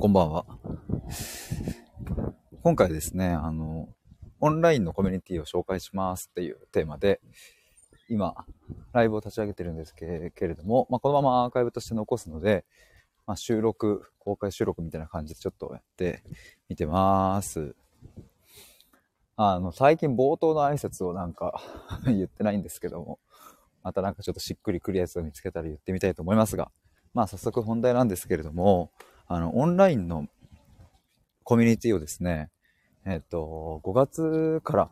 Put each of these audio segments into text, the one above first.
こんばんは。今回ですね、あの、オンラインのコミュニティを紹介しますっていうテーマで、今、ライブを立ち上げてるんですけれども、まあ、このままアーカイブとして残すので、まあ、収録、公開収録みたいな感じでちょっとやってみてます。あの、最近冒頭の挨拶をなんか 言ってないんですけども、またなんかちょっとしっくりくるやつを見つけたら言ってみたいと思いますが、まあ早速本題なんですけれども、あの、オンラインのコミュニティをですね、えっ、と、5月から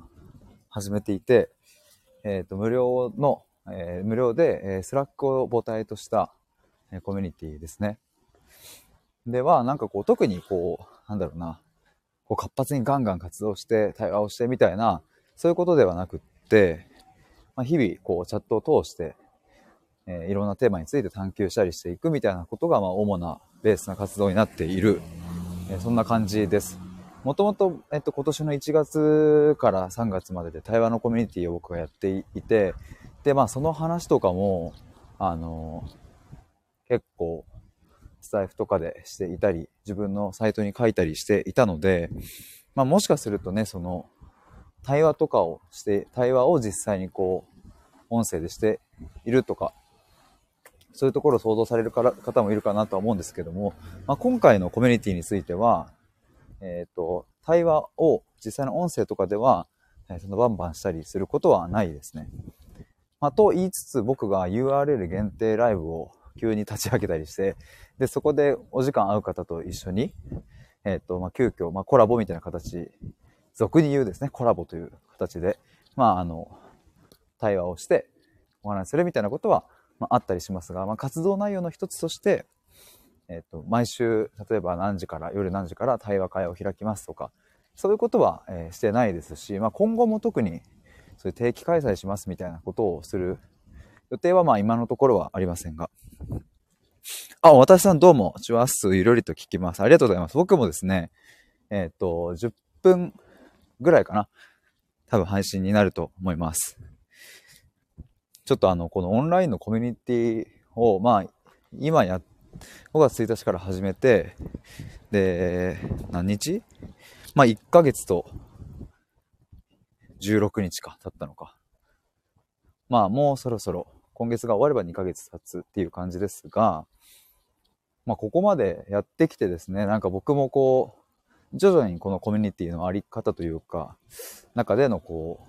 始めていて、えっ、と、無料の、えー、無料で、えー、 Slack を母体とした、え、コミュニティですね。では、なんかこう、特にこう、なんだろうな、こう活発にガンガン活動して、対話をしてみたいな、そういうことではなくって、まあ、日々、こう、チャットを通して、え、いろんなテーマについて探求したりしていくみたいなことが、まあ、主なベースな活動になっている、え、そんな感じです。もともと、えっと、今年の1月から3月までで対話のコミュニティを僕がやっていて、で、まあ、その話とかも、あの、結構、スタイフとかでしていたり、自分のサイトに書いたりしていたので、まあ、もしかするとね、その、対話とかをして、対話を実際にこう、音声でしているとか、そういうところを想像されるから方もいるかなとは思うんですけども、まあ、今回のコミュニティについては、えっ、ー、と、対話を実際の音声とかでは、えー、そのバンバンしたりすることはないですね。まあ、と言いつつ僕が URL 限定ライブを急に立ち上げたりして、で、そこでお時間合う方と一緒に、えっ、ー、と、まあ、急遽、まあ、コラボみたいな形、俗に言うですね、コラボという形で、まあ、あの、対話をしてお話しするみたいなことは、まあ、あったりしますが、まあ、活動内容の一つとして、えっ、ー、と、毎週、例えば何時から、夜何時から対話会を開きますとか、そういうことは、えー、してないですし、まあ、今後も特に、そういう定期開催しますみたいなことをする予定は、まあ、今のところはありませんが。あ、私さんどうも、チュワッスゆるりと聞きます。ありがとうございます。僕もですね、えっ、ー、と、10分ぐらいかな。多分配信になると思います。ちょっとあの、このオンラインのコミュニティを、まあ、今や、5月1日から始めて、で、何日？まあ、1ヶ月と16日か、経ったのか。まあ、もうそろそろ、今月が終われば2ヶ月経つっていう感じですが、まあ、ここまでやってきてですね、なんか僕もこう、徐々にこのコミュニティのあり方というか、中でのこ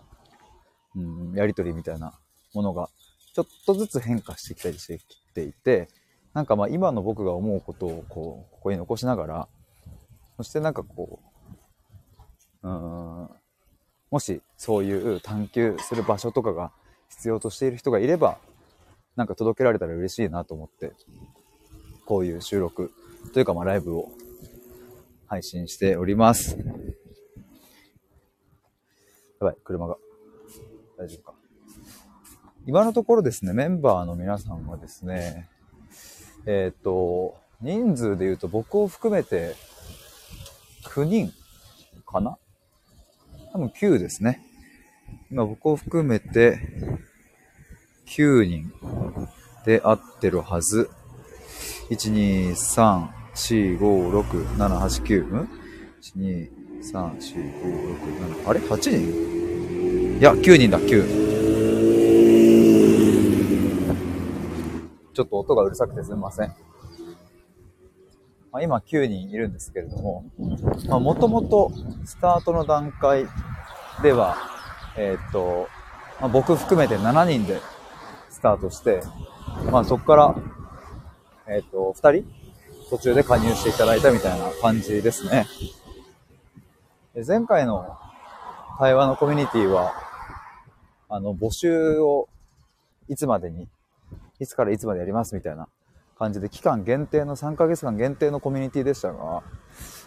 う、うん、やりとりみたいなものがちょっとずつ変化してきたりしてきていて、なんかまあ今の僕が思うことをこう、ここに残しながら、そしてなんかこう、うん、もしそういう探求する場所とかが必要としている人がいれば、なんか届けられたら嬉しいなと思って、こういう収録というかまあライブを配信しております。やばい、車が。大丈夫か。今のところですね、メンバーの皆さんはですね、えっ、ー、と、人数で言うと僕を含めて9人かな？多分9ですね。今僕を含めて9人で合ってるはず。1、2、3、4、5、6、7、8、9、ん ?1、2、3、4、5、6、7、あれ ?8 人？いや、9人だ、9。ちょっと音がうるさくてすみません。まあ、今9人いるんですけれども、まあ、もともとスタートの段階では、えー、っと、まあ、僕含めて7人でスタートして、まあ、そこから、えー、っと、2人途中で加入していただいたみたいな感じですね。で前回の対話のコミュニティは、あの、募集をいつまでにいつからいつまでやりますみたいな感じで、期間限定の3ヶ月間限定のコミュニティでしたが、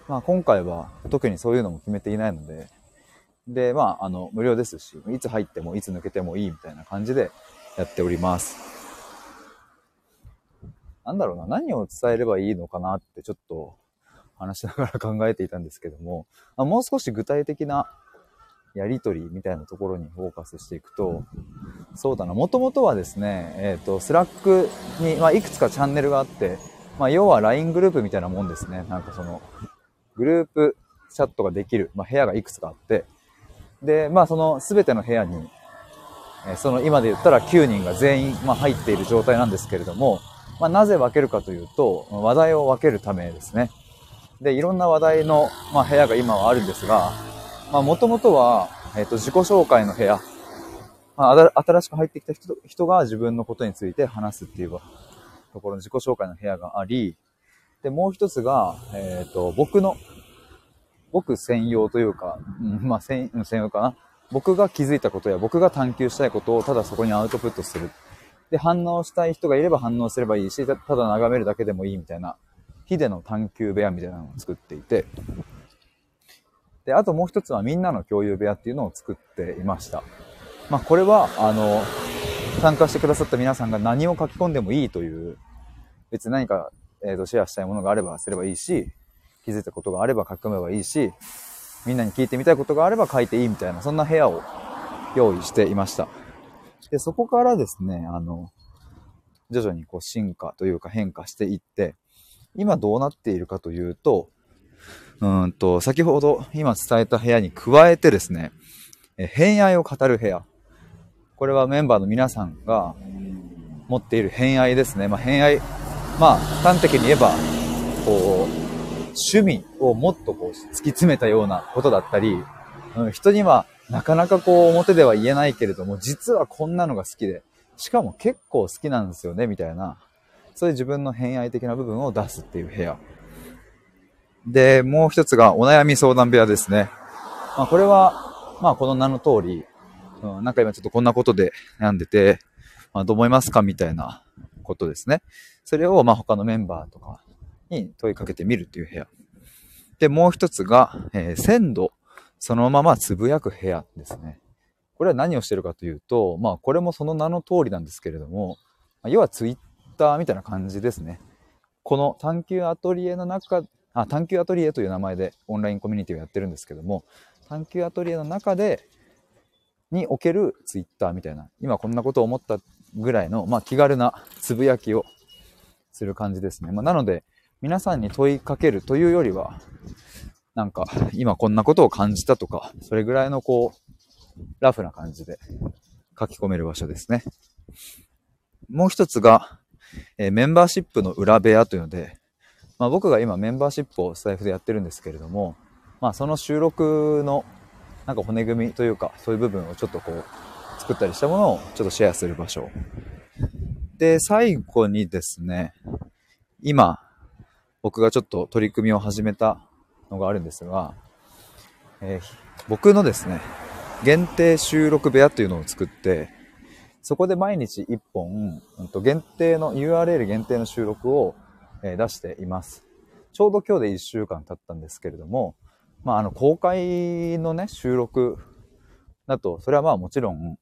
まあ今回は特にそういうのも決めていないので、で、まあ、あの、無料ですし、いつ入ってもいつ抜けてもいいみたいな感じでやっております。なんだろうな、何を伝えればいいのかなってちょっと話しながら考えていたんですけども、もう少し具体的なやりとりみたいなところにフォーカスしていくと、そうだな、もともとはですね、えっ、ー、と、 Slack に、まあ、いくつかチャンネルがあって、まあ、要は LINE グループみたいなもんですね。なんかその、グループチャットができる、まあ、部屋がいくつかあって、で、まあその全ての部屋に、えその今で言ったら9人が全員、まあ、入っている状態なんですけれども、まあ、なぜ分けるかというと、話題を分けるためですね。で、いろんな話題の、まあ、部屋が今はあるんですが、まあ、もともとは、えっ、ー、と、自己紹介の部屋、まあ、新しく入ってきた人人が自分のことについて話すっていうところの自己紹介の部屋があり、で、もう一つが、えっ、ー、と、僕の、僕専用というか、うん、まあ、専用かな。僕が気づいたことや僕が探求したいことをただそこにアウトプットする。で、反応したい人がいれば反応すればいいし、ただ眺めるだけでもいいみたいな、ヒデの探求部屋みたいなのを作っていて、で、あともう一つはみんなの共有部屋っていうのを作っていました。まあ、これは、あの、参加してくださった皆さんが何を書き込んでもいいという、別に何か、えっ、ー、と、シェアしたいものがあればすればいいし、気づいたことがあれば書き込めばいいし、みんなに聞いてみたいことがあれば書いていいみたいな、そんな部屋を用意していました。で、そこからですね、あの、徐々にこう進化というか変化していって、今どうなっているかというと、うんと、先ほど今伝えた部屋に加えてですね、え偏愛を語る部屋。これはメンバーの皆さんが持っている偏愛ですね。まあ、偏愛。まあ、端的に言えば、こう、趣味をもっとこう突き詰めたようなことだったり、うん、人にはなかなかこう表では言えないけれども、実はこんなのが好きで、しかも結構好きなんですよね、みたいな、そういう自分の偏愛的な部分を出すっていう部屋。で、もう一つがお悩み相談部屋ですね。まあこれは、まあこの名の通り、うん、なんか今ちょっとこんなことで悩んでて、まあどう思いますか？みたいなことですね。それをまあ他のメンバーとかに問いかけてみるっていう部屋。で、もう一つが、えー、鮮度、そのままつぶやく部屋ですね。これは何をしてるかというと、まあこれもその名の通りなんですけれども、要はツイッターみたいな感じですね。この探求アトリエの中、あ、探求アトリエという名前でオンラインコミュニティをやってるんですけども、探求アトリエの中で、におけるツイッターみたいな、今こんなことを思ったぐらいの、まあ気軽なつぶやきをする感じですね。まあ、なので、皆さんに問いかけるというよりは、なんか、今こんなことを感じたとか、それぐらいのこう、ラフな感じで書き込める場所ですね。もう一つが、えー、メンバーシップの裏部屋というので、まあ、僕が今メンバーシップをスタイフでやってるんですけれども、まあ、その収録のなんか骨組みというか、そういう部分をちょっとこう、作ったりしたものをちょっとシェアする場所。で、最後にですね、今、僕がちょっと取り組みを始めたのがあるんですが、えー、僕のですね、限定収録部屋というのを作って、そこで毎日1本、うん、と限定の、URL 限定の収録を、え、出しています。ちょうど今日で1週間経ったんですけれども、まあ、あの、公開のね、収録だと、それはまあもちろん、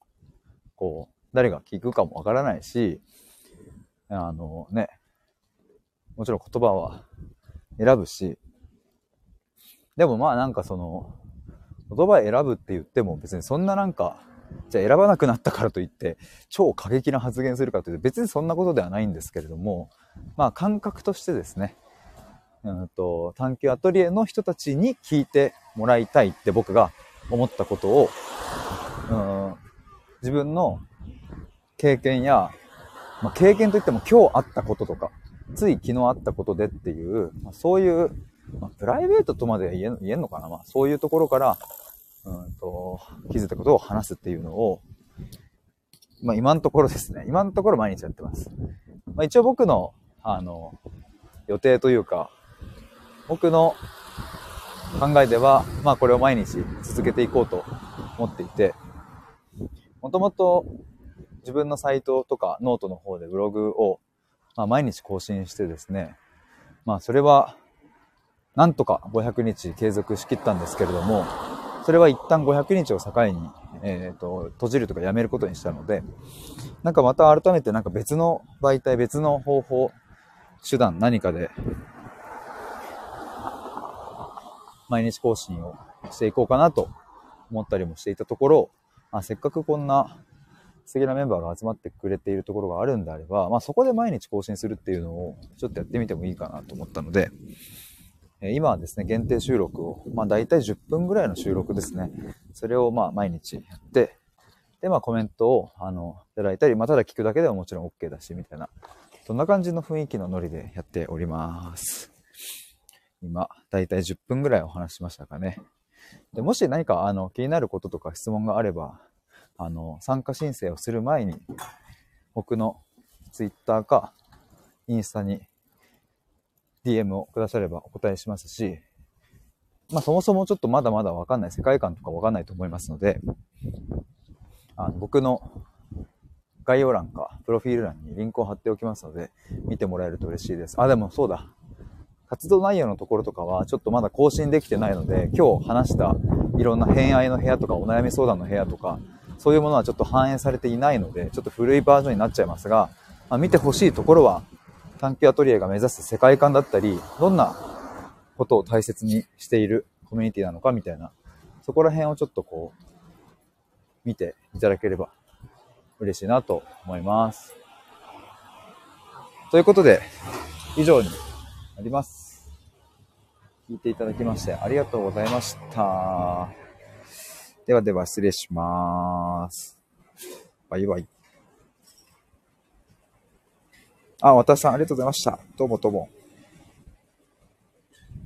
こう、誰が聞くかもわからないし、あのね、もちろん言葉は選ぶし、でもまあなんかその、言葉選ぶって言っても別にそんななんか、じゃあ選ばなくなったからといって、超過激な発言するかというと別にそんなことではないんですけれども、まあ感覚としてですね、うんと、探求アトリエの人たちに聞いてもらいたいって僕が思ったことを、うん、自分の経験や、まあ、経験といっても今日あったこととか、つい昨日あったことでっていう、まあ、そういう、まあ、プライベートとまで言え言えんのかな、まあ、そういうところから、うんと、気づいたことを話すっていうのを、まあ、今のところですね、今のところ毎日やってます。まあ、一応僕の、あの、予定というか、僕の考えでは、まあこれを毎日続けていこうと思っていて、もともと自分のサイトとかノートの方でブログをまあ、毎日更新してですね、まあそれは、なんとか500日継続しきったんですけれども、それは一旦500日を境に、えっ、ー、と、閉じるとかやめることにしたので、なんかまた改めてなんか別の媒体、別の方法、手段、何かで、毎日更新をしていこうかなと思ったりもしていたところ、あせっかくこんな素敵なメンバーが集まってくれているところがあるんであれば、まあそこで毎日更新するっていうのをちょっとやってみてもいいかなと思ったので、今はですね、限定収録を、まあ大体10分ぐらいの収録ですね。それをまあ毎日やって、でまあコメントを、あの、いただいたり、まあただ聞くだけでももちろん OK だし、みたいな、そんな感じの雰囲気のノリでやっております。今、だいたい10分ぐらいお話しましたかね。でもし何かあの気になることとか質問があれば、あの、参加申請をする前に、僕の Twitter かインスタに DM をくださればお答えしますし、まあそもそもちょっとまだまだわかんない世界観とかわかんないと思いますので、あの僕の概要欄かプロフィール欄にリンクを貼っておきますので、見てもらえると嬉しいです。あ、でもそうだ。活動内容のところとかはちょっとまだ更新できてないので、今日話したいろんな偏愛の部屋とかお悩み相談の部屋とか、そういうものはちょっと反映されていないので、ちょっと古いバージョンになっちゃいますが、まあ、見てほしいところは、探求アトリエが目指す世界観だったり、どんなことを大切にしているコミュニティなのかみたいな、そこら辺をちょっとこう、見ていただければ嬉しいなと思います。ということで、以上になります。聞いていただきましてありがとうございました。ではでは失礼します。バイバイ。あ、渡さんありがとうございました。どうもどうも。